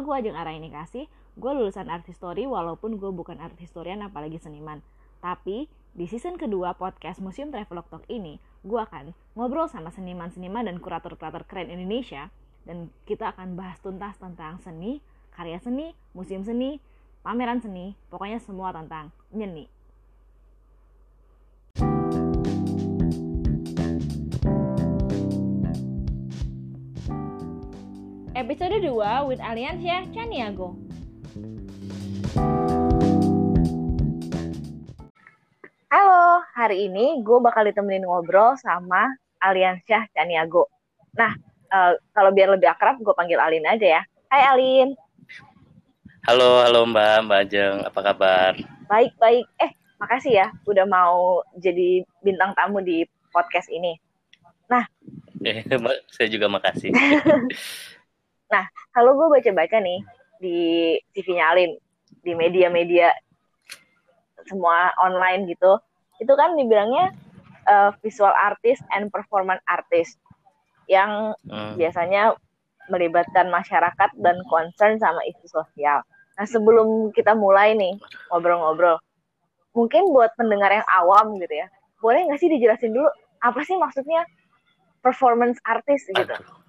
Gue Ajeng Ara ini kasih, gue lulusan art history walaupun gue bukan art historian apalagi seniman. Tapi di season kedua podcast Museum Travelog Talk ini, gue akan ngobrol sama seniman-seniman dan kurator-kurator keren Indonesia dan kita akan bahas tuntas tentang seni, karya seni, museum seni, pameran seni, pokoknya semua tentang nyeni. Episode 2 with Aliansia Caniago. Halo, hari ini gue bakal ditemenin ngobrol sama Aliansyah Caniago. Nah, uh, kalau biar lebih akrab, gue panggil Alin aja ya. Hai Alin. Halo, halo Mbak, Mbak Ajeng, apa kabar? Baik, baik. Eh, makasih ya udah mau jadi bintang tamu di podcast ini. Nah, eh, saya juga makasih. nah, kalau gue baca-baca nih di TV-nya Alin, di media-media semua online gitu itu kan dibilangnya uh, visual artist and performance artist yang hmm. biasanya melibatkan masyarakat dan concern sama isu sosial. Nah sebelum kita mulai nih ngobrol-ngobrol, mungkin buat pendengar yang awam gitu ya, boleh nggak sih dijelasin dulu apa sih maksudnya performance artist gitu? Aduh,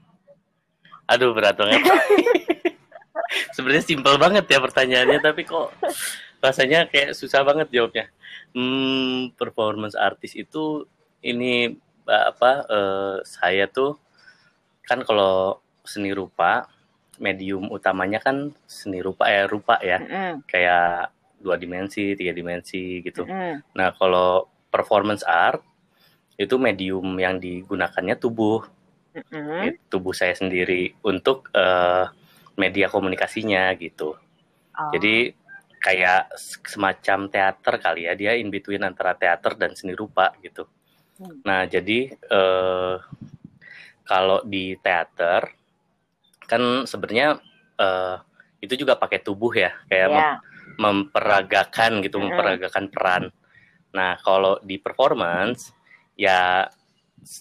Aduh berat banget. Sebenarnya simpel banget ya pertanyaannya, tapi kok rasanya kayak susah banget jawabnya. Hmm, performance artis itu ini apa? Uh, saya tuh kan kalau seni rupa medium utamanya kan seni rupa ya rupa ya, mm kayak dua dimensi, tiga dimensi gitu. Mm Nah kalau performance art itu medium yang digunakannya tubuh, mm tubuh saya sendiri untuk uh, media komunikasinya gitu. Oh. Jadi kayak semacam teater kali ya dia in between antara teater dan seni rupa gitu. Hmm. Nah jadi eh, kalau di teater kan sebenarnya eh, itu juga pakai tubuh ya kayak yeah. mem memperagakan gitu hmm. memperagakan peran. Nah kalau di performance ya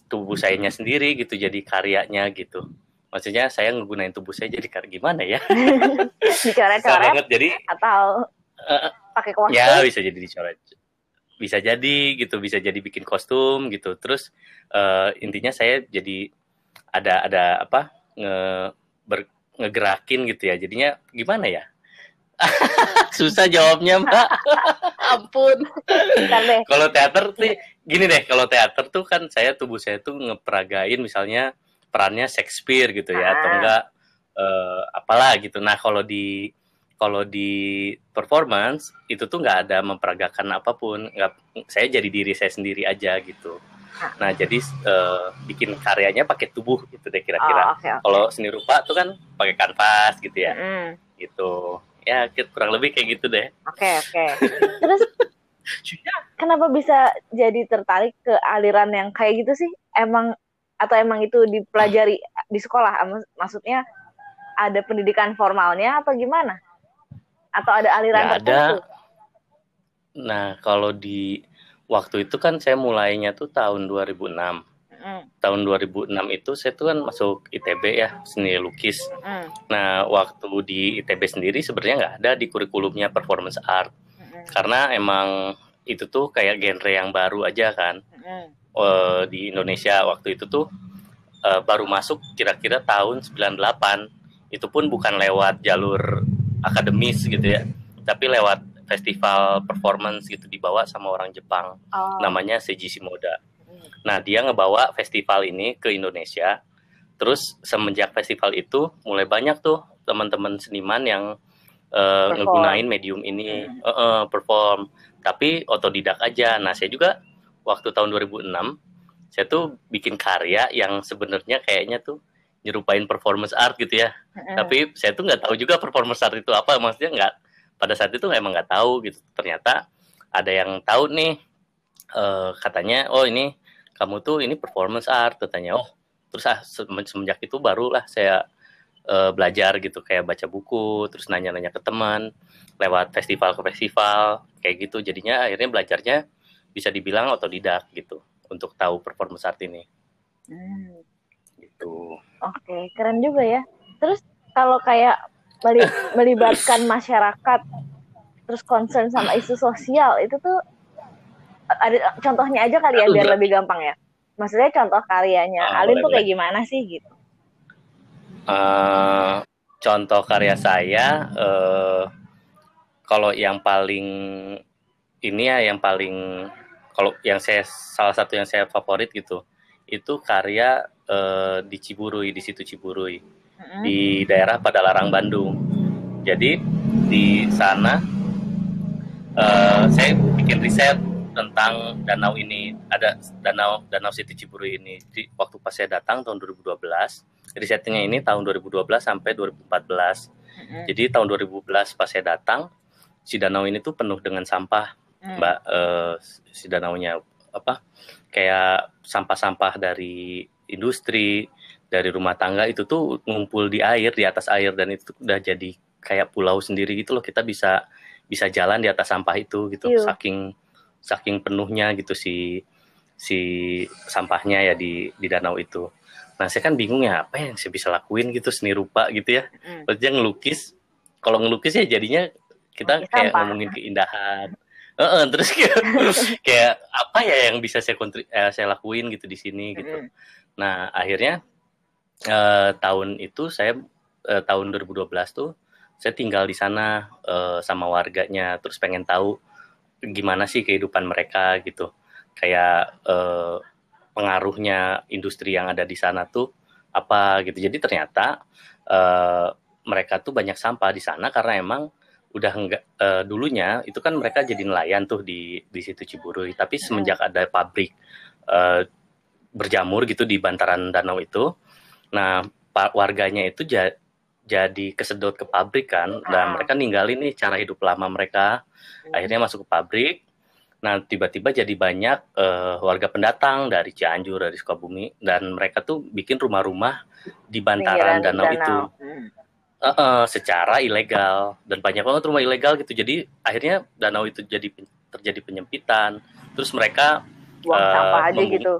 tubuh sayanya sendiri gitu jadi karyanya gitu. Maksudnya saya ngegunain tubuh saya jadi kayak gimana ya? Dicoret-coret jadi atau uh, pakai kostum ya bisa jadi dicoret. Bisa jadi gitu bisa jadi bikin kostum gitu. Terus uh, intinya saya jadi ada ada apa nge ber, ngegerakin gitu ya. Jadinya gimana ya? Susah jawabnya mbak. Ampun. Kalau teater sih gini deh kalau teater tuh kan saya tubuh saya tuh ngeperagain misalnya perannya Shakespeare gitu ya ah. atau enggak uh, apalah gitu. Nah kalau di kalau di performance itu tuh nggak ada memperagakan apa pun, nggak saya jadi diri saya sendiri aja gitu. Ah. Nah jadi uh, bikin karyanya pakai tubuh gitu deh kira-kira. Oh, okay, okay. Kalau seni rupa tuh kan pakai kanvas gitu ya, mm. gitu. Ya kurang lebih kayak gitu deh. Oke okay, oke. Okay. Terus kenapa bisa jadi tertarik ke aliran yang kayak gitu sih? Emang atau emang itu dipelajari di sekolah maksudnya ada pendidikan formalnya apa gimana atau ada aliran ya, tertentu ada. nah kalau di waktu itu kan saya mulainya tuh tahun 2006 mm. tahun 2006 itu saya tuh kan masuk ITB ya seni lukis mm. nah waktu di ITB sendiri sebenarnya nggak ada di kurikulumnya performance art mm. Karena emang itu tuh kayak genre yang baru aja kan. Mm uh, di Indonesia waktu itu tuh uh, baru masuk kira-kira tahun 98 itu pun bukan lewat jalur akademis gitu ya tapi lewat festival performance gitu dibawa sama orang Jepang. Oh. namanya Seiji Shimoda. Hmm. nah dia ngebawa festival ini ke Indonesia. Terus semenjak festival itu mulai banyak tuh teman-teman seniman yang uh, ngegunain medium ini hmm. uh, uh, perform tapi otodidak aja nah saya juga waktu tahun 2006 saya tuh bikin karya yang sebenarnya kayaknya tuh nyerupain performance art gitu ya. Mm. Tapi saya tuh nggak tahu juga performance art itu apa. Maksudnya nggak pada saat itu emang nggak tahu gitu. Ternyata ada yang tahu nih uh, katanya oh ini kamu tuh ini performance art katanya. Oh terus ah semenjak itu barulah saya uh, belajar gitu kayak baca buku terus nanya-nanya ke teman lewat festival ke festival kayak gitu jadinya akhirnya belajarnya bisa dibilang otodidak gitu untuk tahu performance art ini. Hmm. Gitu. Oke, keren juga ya. Terus kalau kayak melibatkan masyarakat terus concern sama isu sosial itu tuh ada contohnya aja kali ya biar lebih gampang ya maksudnya contoh karyanya uh, Alin tuh kayak gimana sih gitu uh, contoh karya saya uh, kalau yang paling ini ya yang paling kalau yang saya salah satu yang saya favorit gitu itu karya uh, di Ciburui di situ Ciburui mm-hmm. di daerah Padalarang Bandung jadi di sana uh, saya bikin riset tentang danau ini ada danau danau Siti Ciburui ini di waktu pas saya datang tahun 2012 risetnya ini tahun 2012 sampai 2014 mm-hmm. jadi tahun 2012 pas saya datang si danau ini tuh penuh dengan sampah mm. mbak uh, si danaunya apa kayak sampah-sampah dari industri dari rumah tangga itu tuh ngumpul di air di atas air dan itu udah jadi kayak pulau sendiri gitu loh kita bisa bisa jalan di atas sampah itu gitu Yuh. saking saking penuhnya gitu si si sampahnya ya di di danau itu. Nah saya kan bingung ya apa yang saya bisa lakuin gitu seni rupa gitu ya. Mm. Maksudnya ngelukis, kalau ngelukis ya jadinya kita Lukis kayak sampah. ngomongin keindahan. Uh -uh, terus kayak, kayak apa ya yang bisa saya kontri eh, saya lakuin gitu di sini gitu. Mm. Nah akhirnya uh, tahun itu saya uh, tahun 2012 tuh saya tinggal di sana uh, sama warganya terus pengen tahu gimana sih kehidupan mereka gitu kayak uh, pengaruhnya industri yang ada di sana tuh apa gitu. Jadi ternyata uh, mereka tuh banyak sampah di sana karena emang udah enggak uh, dulunya itu kan mereka jadi nelayan tuh di di situ Ciburui. Tapi hmm. semenjak ada pabrik uh, berjamur gitu di bantaran danau itu nah warganya itu ja, jadi kesedot ke pabrik kan. Dan mereka ninggalin nih cara hidup lama mereka. Hmm. akhirnya masuk ke pabrik nah tiba-tiba jadi banyak uh, warga pendatang dari Cianjur dari Sukabumi dan mereka tuh bikin rumah-rumah di bantaran danau, danau itu hmm. uh, uh, secara ilegal dan banyak banget rumah ilegal gitu jadi akhirnya danau itu jadi terjadi penyempitan terus mereka buang uh, sampah aja gitu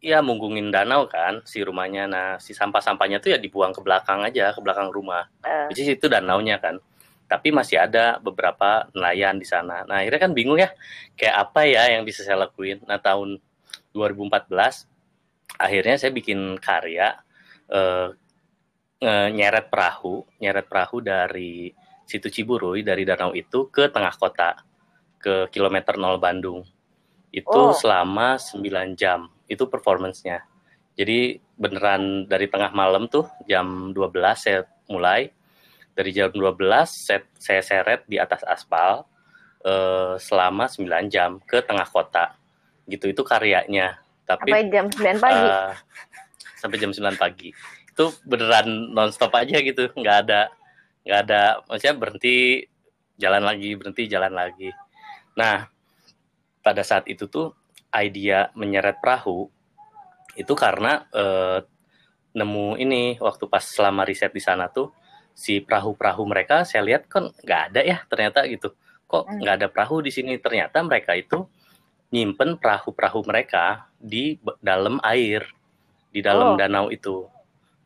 Iya munggungin danau kan si rumahnya. Nah si sampah-sampahnya tuh ya dibuang ke belakang aja ke belakang rumah. Uh. Jadi itu danaunya kan tapi masih ada beberapa nelayan di sana. Nah, akhirnya kan bingung ya, kayak apa ya yang bisa saya lakuin. Nah, tahun 2014 akhirnya saya bikin karya eh, nyeret perahu, nyeret perahu dari situ Ciburui dari danau itu ke tengah kota, ke kilometer 0 Bandung. Itu oh. selama 9 jam. Itu performance-nya. Jadi beneran dari tengah malam tuh jam 12 saya mulai dari jam 12 set, saya seret di atas aspal uh, selama 9 jam ke tengah kota. Gitu itu karyanya. Tapi sampai jam 9 pagi. Uh, sampai jam 9 pagi. Itu beneran nonstop aja gitu, nggak ada nggak ada maksudnya berhenti jalan lagi, berhenti jalan lagi. Nah, pada saat itu tuh idea menyeret perahu itu karena uh, nemu ini waktu pas selama riset di sana tuh si perahu-perahu mereka saya lihat kan nggak ada ya ternyata gitu. Kok hmm. nggak ada perahu di sini? Ternyata mereka itu nyimpen perahu-perahu mereka di dalam air di dalam oh. danau itu.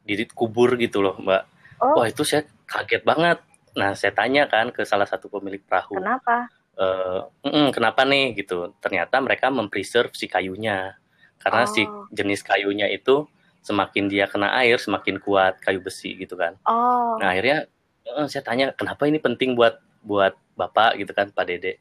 Di kubur gitu loh mbak. Oh. wah itu saya kaget banget. Nah saya tanya kan ke salah satu pemilik perahu. Kenapa? Uh, mm, kenapa nih? Gitu. Ternyata mereka mempreserve si kayunya. Karena oh. si jenis kayunya itu semakin dia kena air semakin kuat kayu besi gitu kan. Oh. Nah akhirnya uh, saya tanya kenapa ini penting buat buat bapak gitu kan Pak Dede.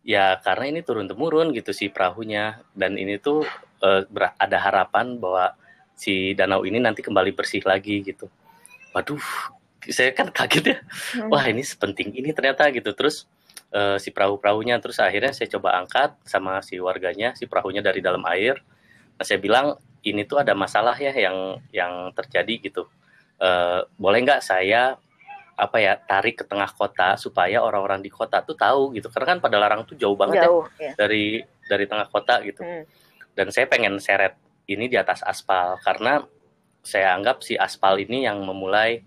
Ya karena ini turun temurun gitu si perahunya dan ini tuh uh, ada harapan bahwa si danau ini nanti kembali bersih lagi gitu. Waduh, saya kan kaget ya. Hmm. Wah ini sepenting ini ternyata gitu. Terus uh, si perahu-perahunya terus akhirnya saya coba angkat sama si warganya si perahunya dari dalam air. Nah saya bilang ini tuh ada masalah ya yang yang terjadi gitu. Uh, boleh nggak saya apa ya tarik ke tengah kota supaya orang-orang di kota tuh tahu gitu karena kan pada larang tuh jauh banget ya jauh, ya, ya dari dari tengah kota gitu hmm. dan saya pengen seret ini di atas aspal karena saya anggap si aspal ini yang memulai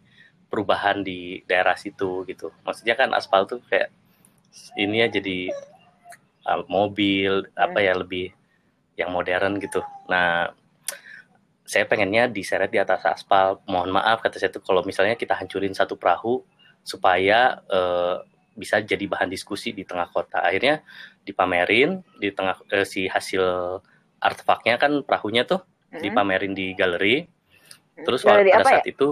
perubahan di daerah situ gitu maksudnya kan aspal tuh kayak ini ya jadi uh, mobil hmm. apa ya lebih yang modern gitu nah saya pengennya diseret di atas aspal. Mohon maaf kata saya itu kalau misalnya kita hancurin satu perahu supaya uh, bisa jadi bahan diskusi di tengah kota. Akhirnya dipamerin di tengah uh, si hasil artefaknya kan perahunya tuh hmm. dipamerin di galeri. Hmm. Terus galeri pada saat ya? itu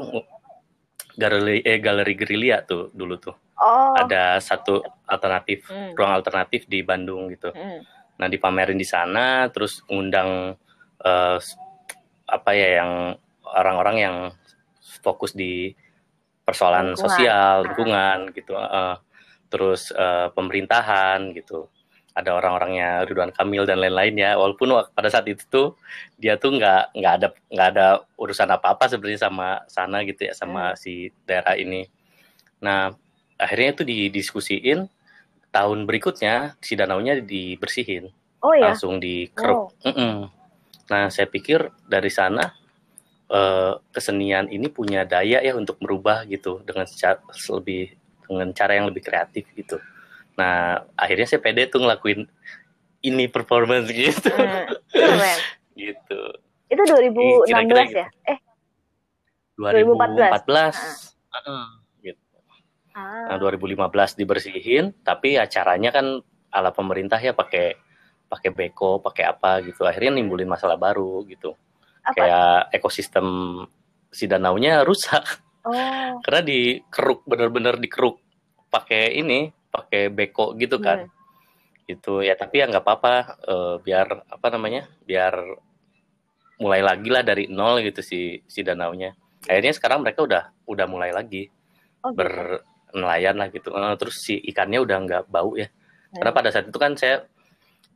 galeri eh galeri gerilya tuh dulu tuh. Oh. Ada satu alternatif hmm. ruang alternatif di Bandung gitu. Hmm. Nah dipamerin di sana, terus ngundang uh, apa ya yang orang-orang yang fokus di persoalan lingkungan. sosial lingkungan gitu uh, terus uh, pemerintahan gitu ada orang-orangnya Ridwan Kamil dan lain-lain ya walaupun pada saat itu tuh dia tuh nggak nggak ada nggak ada urusan apa-apa sebenarnya sama sana gitu ya sama hmm. si daerah ini nah akhirnya itu didiskusiin tahun berikutnya si danaunya dibersihin oh, ya? langsung dikeruk oh. mm -mm. Nah, saya pikir dari sana uh, kesenian ini punya daya ya untuk merubah gitu dengan cara lebih dengan cara yang lebih kreatif gitu. Nah, akhirnya saya pede tuh ngelakuin ini performance gitu. Hmm, gitu. Itu 2016 Kira -kira gitu. ya? Eh. 2014. 2014. Uh, gitu. Ah. Nah, 2015 dibersihin, tapi acaranya kan ala pemerintah ya pakai pakai beko, pakai apa gitu. Akhirnya nimbulin masalah baru gitu. Apa? Kayak ekosistem si danaunya rusak. Oh. Karena dikeruk bener-bener dikeruk pakai ini, pakai beko gitu kan. Hmm. Gitu ya, tapi ya nggak apa-apa uh, biar apa namanya? Biar mulai lagi lah dari nol gitu si si danaunya. Akhirnya sekarang mereka udah udah mulai lagi oh, gitu. bernelayan lah gitu. Uh, terus si ikannya udah nggak bau ya. Karena pada saat itu kan saya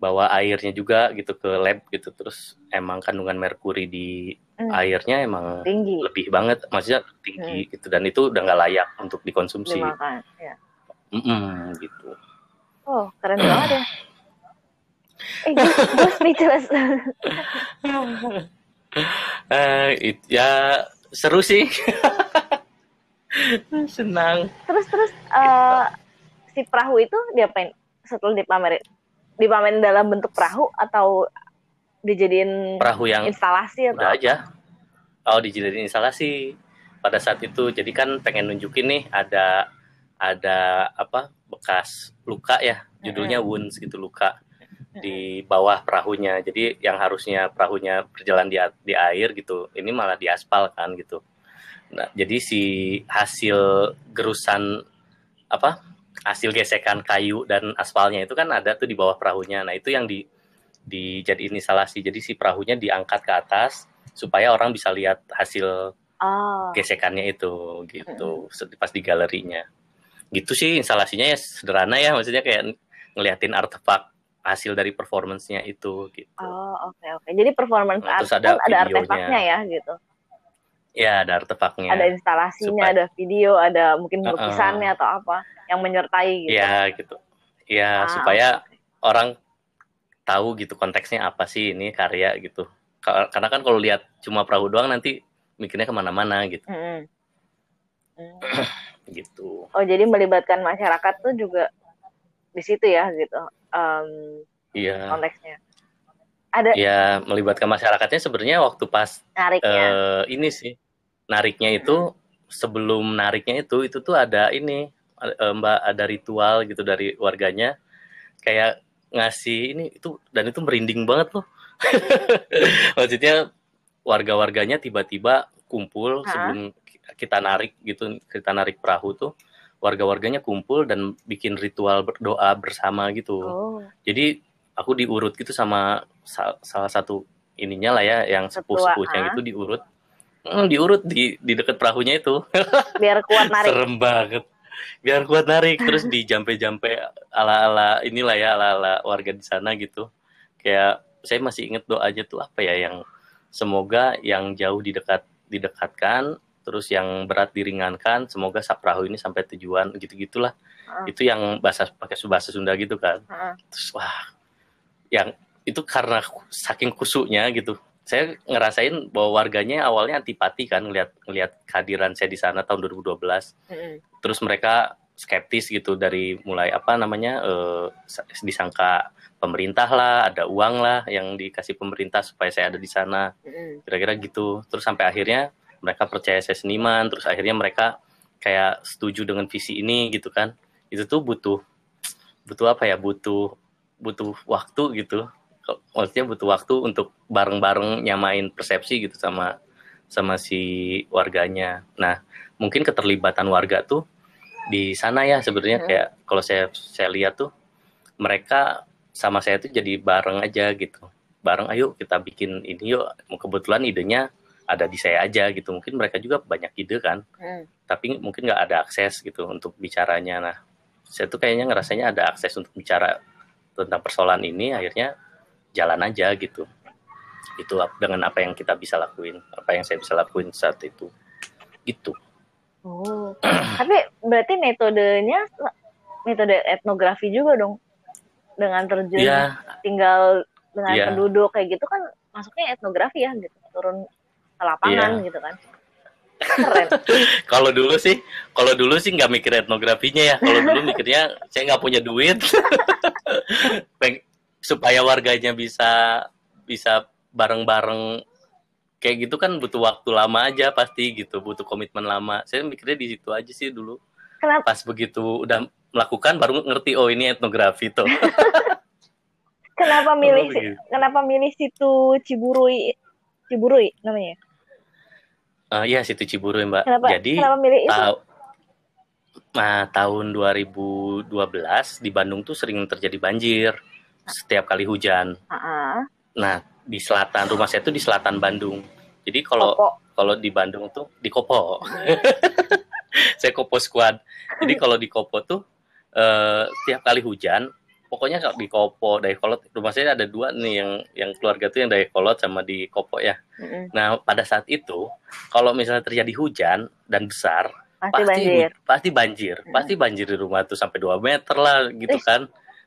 bawa airnya juga gitu ke lab gitu. Terus emang kandungan merkuri di hmm. airnya emang tinggi. lebih banget maksudnya tinggi hmm. gitu. Dan itu udah nggak layak untuk dikonsumsi. Dimakan, ya. mm -mm, gitu. Oh keren banget ya. Eh gue speechless uh, it, ya seru sih. Senang. Terus terus uh, si perahu itu diapain? Setelah dipamerin dipamerin dalam bentuk perahu atau dijadiin perahu yang instalasi atau aja. Oh dijadiin instalasi. Pada saat itu jadi kan pengen nunjukin nih ada ada apa bekas luka ya. Judulnya mm -hmm. wounds gitu luka di bawah perahunya. Jadi yang harusnya perahunya berjalan di di air gitu ini malah di aspal kan gitu. Nah jadi si hasil gerusan apa hasil gesekan kayu dan aspalnya itu kan ada tuh di bawah perahunya. Nah, itu yang di dijadiin instalasi. Jadi si perahunya diangkat ke atas supaya orang bisa lihat hasil oh. gesekannya itu gitu hmm. pas di galerinya. Gitu sih instalasinya ya sederhana ya, maksudnya kayak ngeliatin artefak hasil dari performancenya itu gitu. Oh, oke okay, oke. Okay. Jadi performance nah, art ada, ada artefaknya ya gitu. Ya, ada artefaknya. Ada instalasinya, supaya... ada video, ada mungkin lukisannya uh -uh. atau apa yang menyertai gitu. Iya gitu. Iya ah, supaya orang tahu gitu konteksnya apa sih ini karya gitu. Karena kan kalau lihat cuma perahu doang nanti mikirnya ke mana-mana gitu. Mm -hmm. gitu. Oh jadi melibatkan masyarakat tuh juga di situ ya gitu. Um, iya. Konteksnya. Ada. Ya melibatkan masyarakatnya sebenarnya waktu pas nariknya. Uh, ini sih nariknya itu hmm. sebelum nariknya itu itu tuh ada ini Mbak ada ritual gitu dari warganya kayak ngasih ini itu dan itu merinding banget loh. Maksudnya warga-warganya tiba-tiba kumpul ha? sebelum kita narik gitu, kita narik perahu tuh warga-warganya kumpul dan bikin ritual berdoa bersama gitu. Oh. Jadi aku diurut gitu sama sal salah satu ininya lah ya yang sepuh-sepuhnya itu diurut. Hmm, diurut di di dekat perahunya itu. Biar kuat narik. Serem banget biar kuat narik. Terus di jampe-jampe ala-ala inilah ya ala-ala warga di sana gitu. Kayak saya masih inget doanya tuh apa ya yang semoga yang jauh didekat didekatkan terus yang berat diringankan semoga saprahu ini sampai tujuan gitu gitulah uh. itu yang bahasa pakai bahasa Sunda gitu kan. Uh. terus wah yang itu karena saking kusuknya gitu saya ngerasain bahwa warganya awalnya antipati kan ngelihat ngelihat kehadiran saya di sana tahun 2012. Mm -hmm. Terus mereka skeptis gitu dari mulai apa namanya uh, disangka pemerintah lah, ada uang lah yang dikasih pemerintah supaya saya ada di sana, kira-kira gitu. Terus sampai akhirnya mereka percaya saya seniman, terus akhirnya mereka kayak setuju dengan visi ini gitu kan. Itu tuh butuh butuh apa ya? Butuh butuh waktu gitu. Maksudnya butuh waktu untuk bareng-bareng nyamain persepsi gitu sama sama si warganya. Nah, mungkin keterlibatan warga tuh di sana ya sebenarnya. Hmm. kayak kalau saya saya lihat tuh mereka sama saya tuh jadi bareng aja gitu. Bareng ayo kita bikin ini yuk. Kebetulan idenya ada di saya aja gitu. Mungkin mereka juga banyak ide kan. Hmm. tapi mungkin nggak ada akses gitu untuk bicaranya. Nah saya tuh kayaknya ngerasanya ada akses untuk bicara tentang persoalan ini. Akhirnya jalan aja gitu. Itu dengan apa yang kita bisa lakuin apa yang saya bisa lakuin saat itu. Gitu. Oh, tapi berarti metodenya metode etnografi juga dong? Dengan terjun yeah. tinggal dengan yeah. penduduk kayak gitu kan masuknya etnografi ya gitu. Turun ke lapangan yeah. gitu kan. Keren. Kalau dulu sih kalau dulu sih nggak mikir etnografinya ya. Kalau dulu mikirnya saya nggak punya duit supaya warganya bisa bisa bareng-bareng. Kayak gitu kan butuh waktu lama aja pasti gitu butuh komitmen lama. Saya mikirnya di situ aja sih dulu. Kenapa? pas begitu udah melakukan baru ngerti oh ini etnografi tuh. Kenapa milih oh, kenapa milih situ Ciburui? Ciburui namanya? Uh, ya situ Ciburui mbak. Kenapa, jadi kenapa milih itu? Uh, nah tahun 2012 di Bandung tuh sering terjadi banjir setiap kali hujan uh -uh. nah di selatan rumah saya itu di selatan Bandung. Jadi kalau kalau di Bandung tuh di Kopo. saya Kopo Squad. Jadi kalau di Kopo tuh uh, tiap kali hujan, pokoknya kalau di Kopo, Dayakolot, rumah saya ada dua nih yang yang keluarga tuh yang Dayakolot sama di Kopo ya. Mm-hmm. Nah pada saat itu kalau misalnya terjadi hujan dan besar, pasti, pasti banjir, pasti banjir, mm-hmm. pasti banjir di rumah tuh sampai 2 meter lah gitu Ih. kan.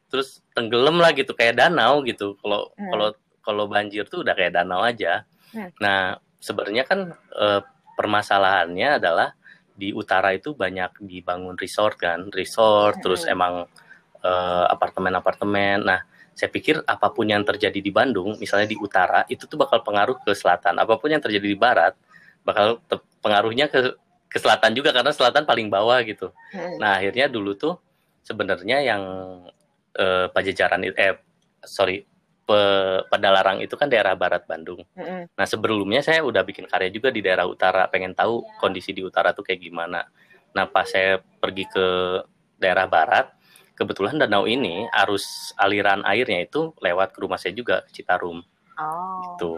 Terus tenggelam lah gitu kayak danau gitu. Kalau mm. kalau kalau banjir tuh udah kayak danau aja. Hmm. Nah, sebenarnya kan e, permasalahannya adalah di utara itu banyak dibangun resort kan, resort hmm. terus emang eh, apartemen-apartemen. Nah, saya pikir apa pun yang terjadi di Bandung, misalnya di utara, itu tuh bakal pengaruh ke selatan. Apa pun yang terjadi di barat, bakal pengaruhnya ke ke selatan juga karena selatan paling bawah gitu. Hmm. Nah, akhirnya dulu tuh sebenarnya yang eh, Pajajaran eh sorry pe, Padalarang itu kan daerah barat Bandung. Mm-hmm. Nah sebelumnya saya udah bikin karya juga di daerah utara, pengen tahu kondisi di utara tuh kayak gimana. Nah pas saya pergi ke daerah barat, kebetulan danau ini arus aliran airnya itu lewat ke rumah saya juga Citarum. Oh. Gitu.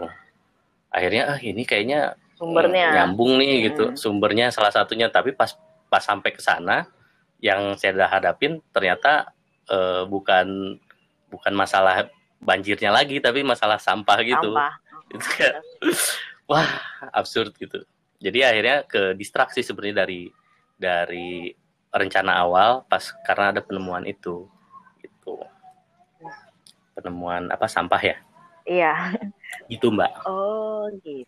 Akhirnya ah ini kayaknya sumbernya nyambung nih gitu, sumbernya salah satunya. Tapi pas pas sampai ke sana, yang saya udah hadapin ternyata uh, bukan bukan masalah banjirnya lagi tapi masalah sampah gitu. Sampah. itu kayak wah absurd gitu. Jadi akhirnya ke distraksi sebenarnya dari dari rencana awal pas karena ada penemuan itu itu penemuan apa sampah ya? Iya. Itu mbak. Oh gitu.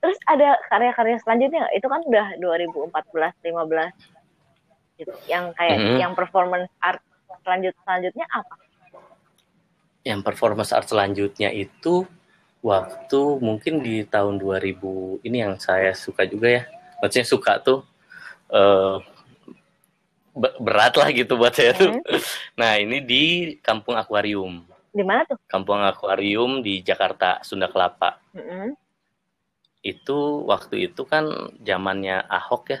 Terus ada karya-karya selanjutnya itu kan udah 2014 15 gitu yang kayak mm -hmm. yang performance art selanjut selanjutnya apa? Yang performance art selanjutnya itu waktu mungkin di tahun 2000 ini yang saya suka juga ya. Maksudnya suka tuh uh, berat lah gitu buat saya tuh. Hmm. nah ini di kampung akuarium di mana tuh? Kampung akuarium di Jakarta Sunda Kelapa. Hmm. itu waktu itu kan zamannya Ahok ya.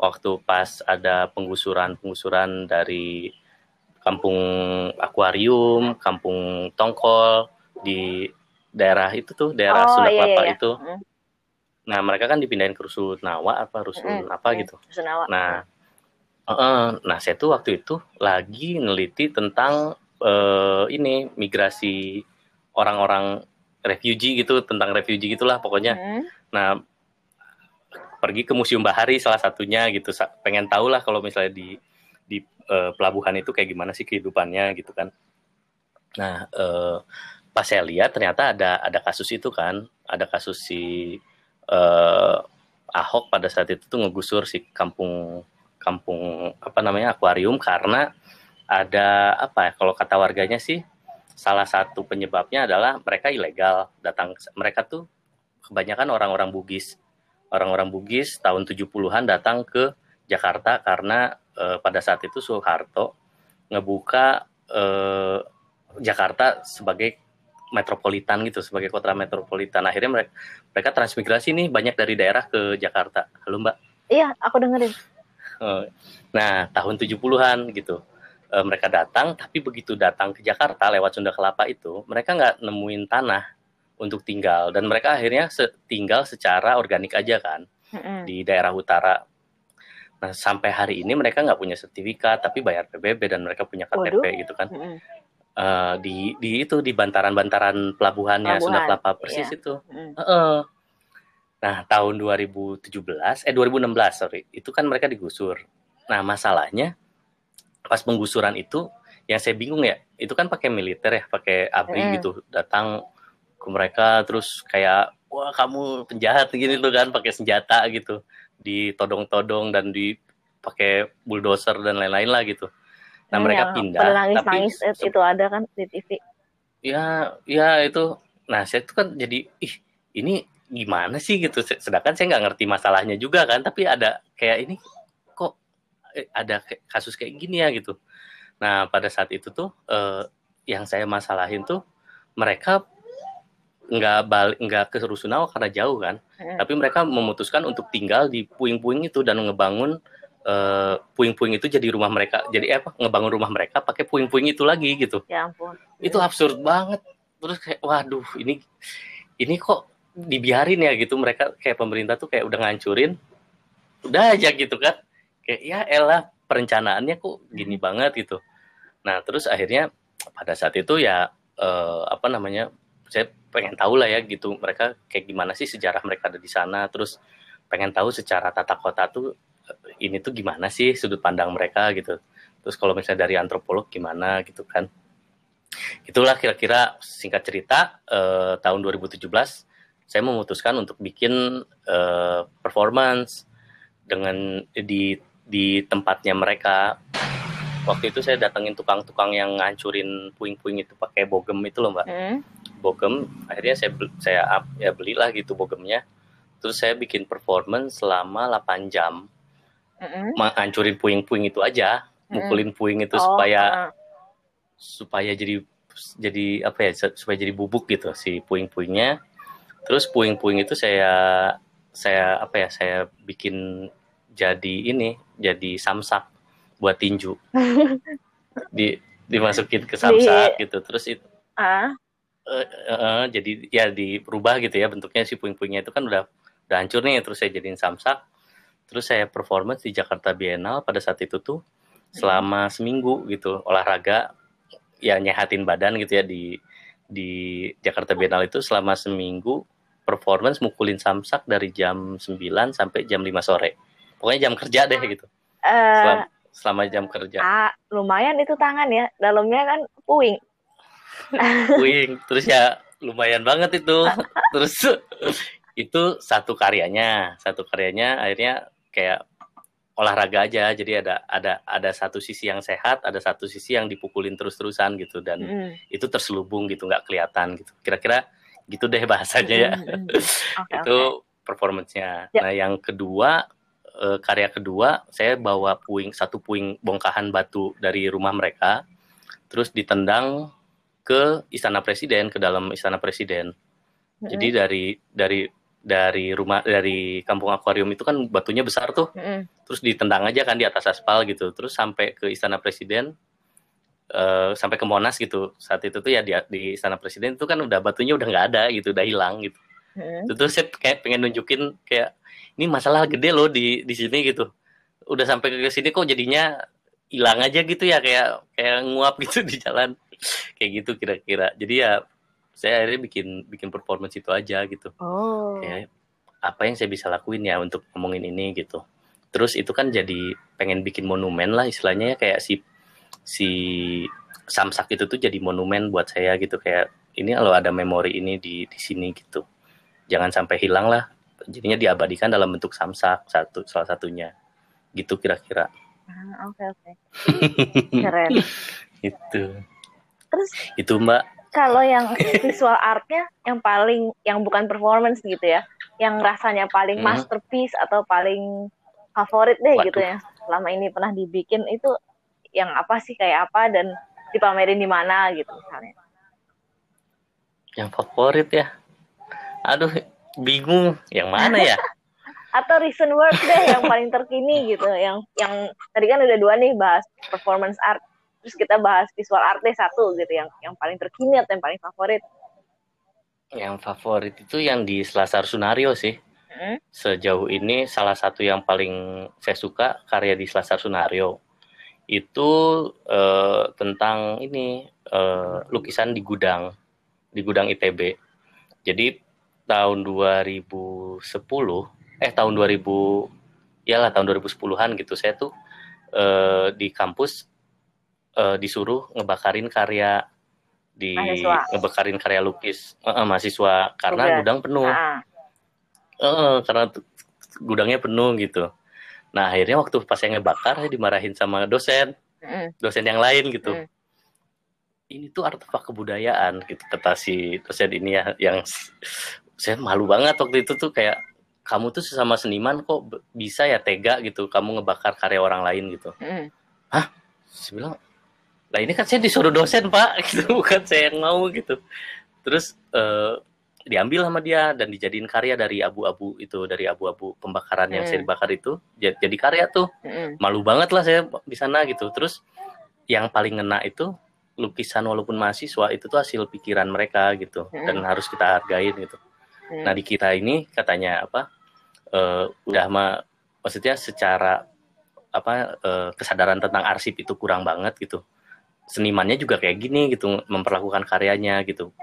Waktu pas ada penggusuran penggusuran dari kampung akuarium, kampung tongkol di daerah itu tuh daerah oh, Sunda iya, Kelapa iya, iya. itu. Mm. Nah mereka kan dipindahin ke rusun Nawa apa rusun mm, apa mm, gitu. Nawa. Nah, uh, nah saya tuh waktu itu lagi neliti tentang uh, ini migrasi orang-orang refugee gitu tentang refugee gitulah pokoknya. Mm. Nah pergi ke Museum Bahari salah satunya gitu pengen tahu lah kalau misalnya di di uh, pelabuhan itu kayak gimana sih kehidupannya gitu kan. Nah, uh, pas saya lihat ternyata ada ada kasus itu kan, ada kasus si uh, Ahok pada saat itu tuh ngegusur si kampung kampung apa namanya akuarium karena ada apa ya kalau kata warganya sih salah satu penyebabnya adalah mereka ilegal datang mereka tuh kebanyakan orang-orang Bugis orang-orang Bugis tahun 70-an datang ke Jakarta karena eh, pada saat itu Soeharto ngebuka eh, Jakarta sebagai metropolitan gitu sebagai kota metropolitan. Akhirnya mereka mereka transmigrasi nih banyak dari daerah ke Jakarta. Halo mbak. Iya aku dengerin. Oh, nah tahun 70-an gitu e, mereka datang tapi begitu datang ke Jakarta lewat Sunda Kelapa itu mereka nggak nemuin tanah untuk tinggal. Dan mereka akhirnya se tinggal secara organik aja kan mm -hmm. di daerah utara nah sampai hari ini mereka nggak punya sertifikat tapi bayar PBB dan mereka punya KTP Waduh. gitu kan mm -hmm uh, di di itu di bantaran-bantaran pelabuhannya Pelabuhan. Sunda Kelapa persis iya. itu. Mm. Uh, nah tahun 2017 eh 2016 sorry itu kan mereka digusur. Nah masalahnya pas penggusuran itu yang saya bingung ya itu kan pakai militer ya pakai ABRI mm. gitu datang ke mereka terus kayak wah kamu penjahat gini tuh kan pakai senjata gitu ditodong-todong dan dipakai bulldozer dan lain-lain lah gitu Nah hmm, mereka pindah. Nangis tapi nangis itu ada kan di TV. Ya, ya itu. Nah saya itu kan jadi ih ini gimana sih gitu. Sedangkan saya nggak ngerti masalahnya juga kan. Tapi ada kayak ini kok eh, ada kasus kayak gini ya gitu. Nah pada saat itu tuh eh, yang saya masalahin tuh mereka nggak balik nggak ke Rusunawa karena jauh kan. Hmm. Tapi mereka memutuskan untuk tinggal di puing-puing itu dan ngebangun puing eh, puing-puing itu jadi rumah mereka. Jadi apa ngebangun rumah mereka pakai puing-puing itu lagi gitu. Ya ampun. Itu absurd banget. Terus kayak waduh ini ini kok dibiarin ya gitu. Mereka kayak pemerintah tuh kayak udah ngancurin. Udah aja gitu kan. Kayak ya elah perencanaannya kok gini hmm. banget gitu. Nah terus akhirnya pada saat itu ya eh, apa namanya saya pengen tahu lah ya gitu mereka kayak gimana sih sejarah mereka ada di sana terus pengen tahu secara tata kota tuh ini tuh gimana sih sudut pandang mereka gitu. Terus kalau misalnya dari antropolog gimana gitu kan. Itulah kira-kira singkat cerita eh, tahun 2017 saya memutuskan untuk bikin eh, performance dengan di di tempatnya mereka. Waktu itu saya datengin tukang-tukang yang ngancurin puing-puing itu pakai bogem itu loh mbak. Hmm. Bogem, akhirnya saya saya up, ya belilah gitu bogemnya. Terus saya bikin performance selama 8 jam mm-hmm. menghancurin puing-puing itu aja, mm-hmm. mukulin puing itu oh, supaya uh. supaya jadi jadi apa ya supaya jadi bubuk gitu si puing-puingnya. Terus puing-puing itu saya saya apa ya saya bikin jadi ini jadi samsak buat tinju. Di dimasukin ke samsak Di, gitu. Terus itu uh. Uh, uh, jadi ya dirubah gitu ya bentuknya si puing-puingnya itu kan udah udah hancur nih terus saya jadiin samsak terus saya performance di Jakarta Biennale pada saat itu tuh selama seminggu gitu olahraga ya nyehatin badan gitu ya di di Jakarta Biennale itu selama seminggu performance mukulin samsak dari jam 9 sampai jam 5 sore. Pokoknya jam kerja deh gitu. Uh, selama, selama jam kerja. ah, lumayan itu tangan ya dalamnya kan puing puing. Terus ya lumayan banget itu. Terus itu satu karyanya. Satu karyanya akhirnya kayak olahraga aja. Jadi ada ada ada satu sisi yang sehat ada satu sisi yang dipukulin terus-terusan gitu. Dan mm. itu terselubung gitu nggak kelihatan gitu. Kira-kira gitu deh bahasanya ya. Mm. okay, itu okay. performancenya. Yeah. nah yang kedua eh, karya kedua saya bawa puing satu puing bongkahan batu dari rumah mereka. Terus ditendang ke istana presiden ke dalam istana presiden. Mm. jadi dari dari dari rumah dari kampung akuarium itu kan batunya besar tuh. Mm. terus ditendang aja kan di atas aspal gitu. Terus sampai ke istana presiden uh, sampai ke monas gitu. Saat itu tuh ya di, di istana presiden itu kan udah batunya udah nggak ada gitu udah hilang gitu. Mm. itu saya kayak pengen nunjukin kayak ini masalah gede loh di di sini gitu. Udah sampai ke sini kok jadinya hilang aja gitu ya kayak kayak nguap gitu di jalan kayak gitu kira-kira. Jadi ya saya akhirnya bikin bikin performance itu aja gitu. Oh. kayak apa yang saya bisa lakuin ya untuk ngomongin ini gitu. Terus itu kan jadi pengen bikin monumen lah istilahnya ya kayak si si samsak itu tuh jadi monumen buat saya gitu. Kayak ini kalau ada memori ini di di sini gitu. Jangan sampai hilang lah. Jadinya diabadikan dalam bentuk samsak satu salah satunya. Gitu kira-kira. Ah, oke oke. Keren. Itu terus itu mbak. kalau yang visual artnya yang paling yang bukan performance gitu ya yang rasanya paling hmm. masterpiece atau paling favorit deh Waduh. gitu ya selama ini pernah dibikin itu yang apa sih kayak apa dan dipamerin di mana gitu misalnya. Yang favorit ya? Aduh bingung. Yang mana ya? Atau recent work deh yang paling terkini gitu yang yang tadi kan udah dua nih bahas performance art terus kita bahas visual art deh satu gitu yang yang paling terkini atau yang paling favorit. Yang favorit itu yang di Selasar Sunario sih. Hmm? sejauh ini salah satu yang paling saya suka karya di Selasar Sunario. Itu uh, tentang ini uh, lukisan di gudang di gudang ITB jadi tahun 2010 eh tahun 2000 ya lah tahun 2010-an gitu saya tuh uh, di kampus uh, disuruh ngebakarin karya di mahasiswa. ngebakarin karya lukis uh, uh, mahasiswa karena Udah. gudang penuh uh. Uh, karena gudangnya penuh gitu nah akhirnya waktu pas saya ngebakar saya dimarahin sama dosen mm. dosen yang lain gitu mm. ini tuh artefak kebudayaan gitu kata si dosen ini ya yang saya malu banget waktu itu tuh kayak kamu tuh sesama seniman kok bisa ya tega gitu kamu ngebakar karya orang lain gitu mm. hah saya bilang lah ini kan saya disuruh dosen pak gitu bukan saya yang mau gitu terus uh, diambil sama dia dan dijadiin karya dari abu-abu itu dari abu-abu pembakaran mm. yang saya dibakar itu jadi karya tuh mm. malu banget lah saya di sana gitu terus yang paling ngena itu lukisan walaupun mahasiswa itu tuh hasil pikiran mereka gitu mm. dan harus kita hargain gitu mm. nah di kita ini katanya apa uh, udah mah maksudnya secara apa uh, kesadaran tentang arsip itu kurang banget gitu senimannya juga kayak gini gitu memperlakukan karyanya gitu.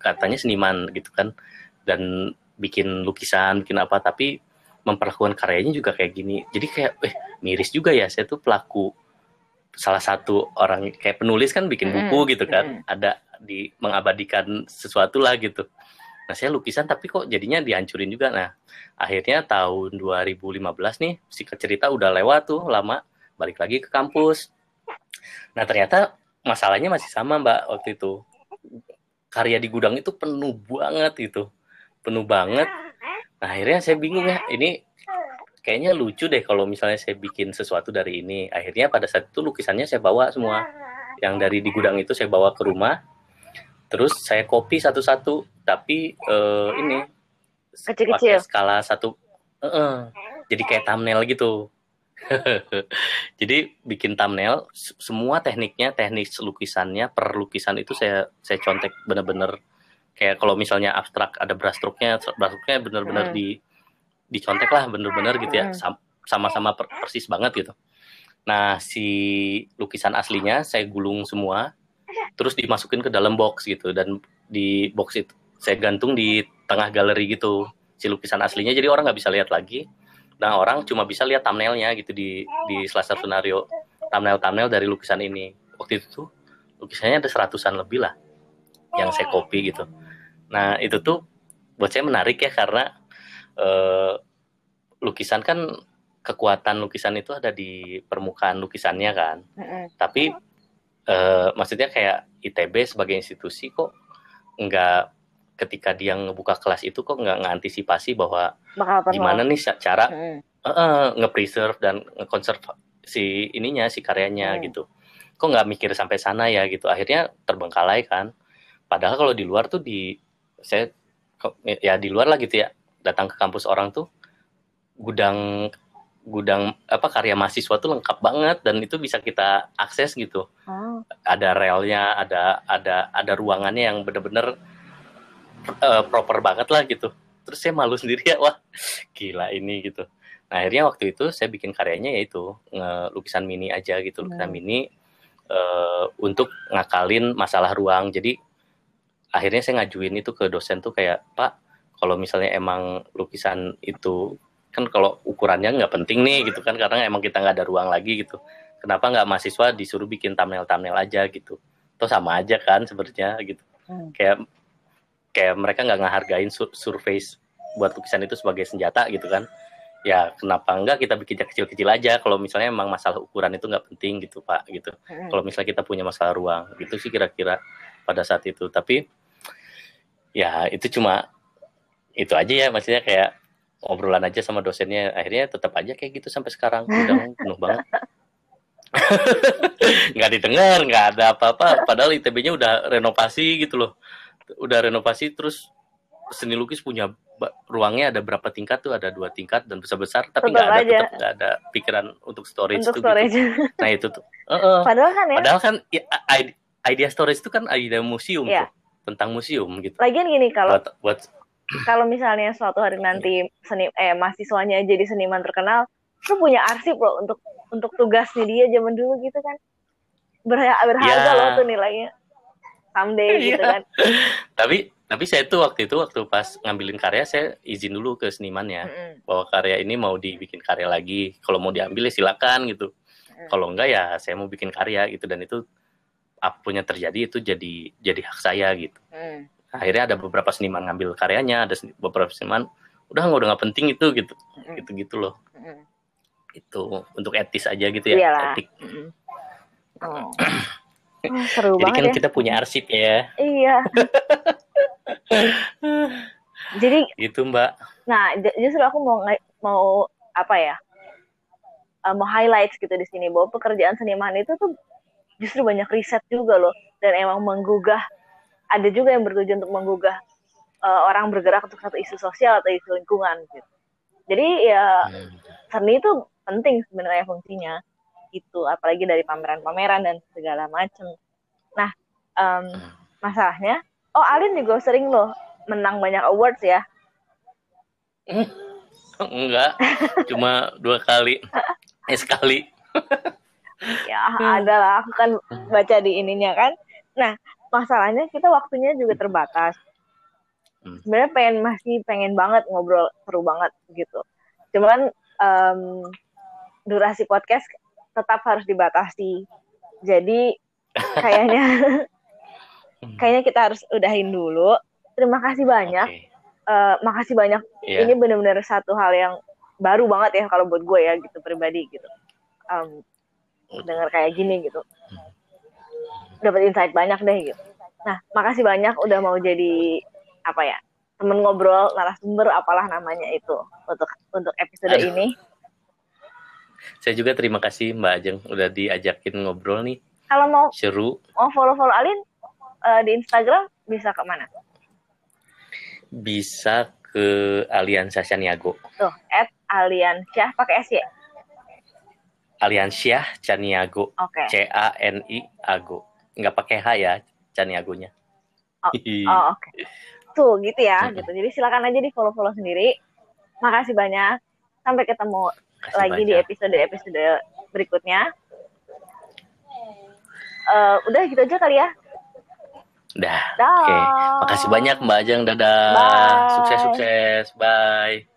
Katanya seniman gitu kan dan bikin lukisan bikin apa tapi memperlakukan karyanya juga kayak gini. Jadi kayak eh miris juga ya saya tuh pelaku. Salah satu orang kayak penulis kan bikin buku gitu kan ada di mengabadikan sesuatu lah gitu. Nah, saya lukisan tapi kok jadinya dihancurin juga. Nah, akhirnya tahun 2015 nih, si cerita udah lewat tuh lama, balik lagi ke kampus. Nah, ternyata masalahnya masih sama, Mbak, waktu itu. Karya di gudang itu penuh banget gitu. Penuh banget. Nah, akhirnya saya bingung ya, ini kayaknya lucu deh kalau misalnya saya bikin sesuatu dari ini. Akhirnya pada saat itu lukisannya saya bawa semua. Yang dari di gudang itu saya bawa ke rumah, terus saya copy satu-satu tapi uh, ini kecil-kecil skala satu uh -uh, jadi kayak thumbnail gitu jadi bikin thumbnail semua tekniknya teknik lukisannya per lukisan itu saya saya contek bener-bener. Kayak kalau misalnya abstrak ada brushstroke-nya brushstroke-nya bener-bener hmm. di dicontek lah bener-bener gitu ya. Hmm. sama-sama persis banget gitu. Nah si lukisan aslinya saya gulung semua terus dimasukin ke dalam box gitu. Dan di box itu saya gantung di tengah galeri gitu si lukisan aslinya. Jadi orang nggak bisa lihat lagi nah orang cuma bisa lihat thumbnailnya gitu di di Selasar Sunario thumbnail thumbnail dari lukisan ini. Waktu itu tuh lukisannya ada seratusan lebih lah yang saya copy gitu. Nah itu tuh buat saya menarik ya karena uh, lukisan kan kekuatan lukisan itu ada di permukaan lukisannya kan. Tapi uh, maksudnya kayak ITB sebagai institusi kok nggak ketika dia ngebuka kelas itu kok nggak ngantisipasi bahwa gimana nih cara hmm. uh, uh, nge-preserve dan nge-conserve si ininya si karyanya hmm. gitu kok nggak mikir sampai sana ya gitu akhirnya terbengkalai kan padahal kalau di luar tuh di saya ya di luar lah gitu ya datang ke kampus orang tuh gudang gudang apa karya mahasiswa tuh lengkap banget dan itu bisa kita akses gitu. Oh. Ada relnya, ada ada ada ruangannya yang bener-bener uh, proper banget lah gitu. Terus saya malu sendiri ya, wah gila ini gitu. Nah akhirnya waktu itu saya bikin karyanya yaitu lukisan mini aja gitu, lukisan hmm. mini uh, untuk ngakalin masalah ruang. Jadi akhirnya saya ngajuin itu ke dosen tuh kayak Pak, kalau misalnya emang lukisan itu kan kalau ukurannya nggak penting nih gitu kan karena emang kita nggak ada ruang lagi gitu kenapa nggak mahasiswa disuruh bikin thumbnail thumbnail aja gitu Tuh sama aja kan sebenarnya gitu hmm. kayak kayak mereka nggak ngehargain sur surface buat lukisan itu sebagai senjata gitu kan. Ya kenapa enggak kita bikin kecil-kecil aja? Kalau misalnya emang masalah ukuran itu nggak penting gitu pak gitu. Hmm. kalau misalnya kita punya masalah ruang gitu sih kira-kira pada saat itu. Tapi ya itu cuma itu aja ya maksudnya kayak obrolan aja sama dosennya. Akhirnya tetap aja kayak gitu sampai sekarang. Udah penuh banget. Nggak didengar nggak ada apa-apa. Padahal ITB-nya udah renovasi gitu loh udah renovasi terus seni lukis punya ruangnya ada berapa tingkat tuh ada dua tingkat dan besar besar tapi nggak ada tetap nggak ada pikiran untuk storage untuk tuh storage. Gitu. nah itu tuh uh -uh. padahal kan ya padahal kan ya, idea storage itu kan idea museum yeah. tuh tentang museum gitu lagian gini kalau buat, buat kalau misalnya suatu hari nanti seni eh mahasiswanya jadi seniman terkenal tuh punya arsip loh untuk untuk tugasnya dia zaman dulu gitu kan berharga berharga yeah. loh tuh nilainya someday yeah. gitu kan tapi tapi saya tuh waktu itu waktu pas ngambilin karya saya izin dulu ke senimannya mm -hmm. bahwa karya ini mau dibikin karya lagi kalau mau diambil ya silakan gitu mm. kalau enggak ya saya mau bikin karya gitu dan itu apa pun yang terjadi itu jadi jadi hak saya gitu mm. akhirnya ada beberapa seniman ngambil karyanya ada beberapa seniman udah nggak udah nggak penting itu gitu mm. gitu gitu loh mm. itu untuk etis aja gitu ya Iyalah. etik mm. oh. Oh, seru Jadi kan ya. kita punya arsip ya. Iya. Jadi itu Mbak. Nah, justru aku mau mau apa ya? Uh, mau highlight gitu di sini bahwa pekerjaan seniman itu tuh justru banyak riset juga loh dan emang menggugah ada juga yang bertujuan untuk menggugah uh, orang bergerak untuk satu isu sosial atau isu lingkungan gitu. Jadi ya hmm. seni itu penting sebenarnya fungsinya itu apalagi dari pameran-pameran dan segala macam. Nah, um, masalahnya Oh, Alin juga sering loh menang banyak awards ya? Enggak, cuma dua kali. Eh, sekali. ya, ada lah. Aku kan baca di ininya kan. Nah, masalahnya kita waktunya juga terbatas. Hmm. Sebenarnya pengen masih pengen banget ngobrol seru banget gitu. Cuman um, durasi podcast tetap harus dibatasi. Jadi kayaknya Hmm. kayaknya kita harus udahin dulu. Terima kasih banyak. Okay. Uh, eh, makasih banyak. Yeah. Ini benar-benar satu hal yang baru banget ya kalau buat gue ya gitu pribadi gitu. Um, dengar kayak gini gitu. Dapat insight banyak deh gitu. Nah, makasih banyak udah mau jadi apa ya? temen ngobrol narasumber apalah namanya itu untuk untuk episode Aduh. ini. Saya juga terima kasih Mbak Ajeng udah diajakin ngobrol nih. Kalau mau seru. Mau follow-follow Alin uh, di Instagram bisa ke mana? Bisa ke Aliansa Caniago. Tuh, at Aliansyah pakai S ya? Aliansyah Caniago. Oke. Okay. C A N I Ago. Nggak pakai H ya Caniagonya. Oh, oh oke. Okay. Tuh gitu ya, gitu. Jadi silakan aja di follow-follow sendiri. Makasih banyak. Sampai ketemu Makasih lagi banyak. di episode-episode berikutnya. Uh, udah gitu aja kali ya. Udah. Oke. Okay. Makasih banyak Mbak Ajeng. Dadah. Sukses-sukses. Bye.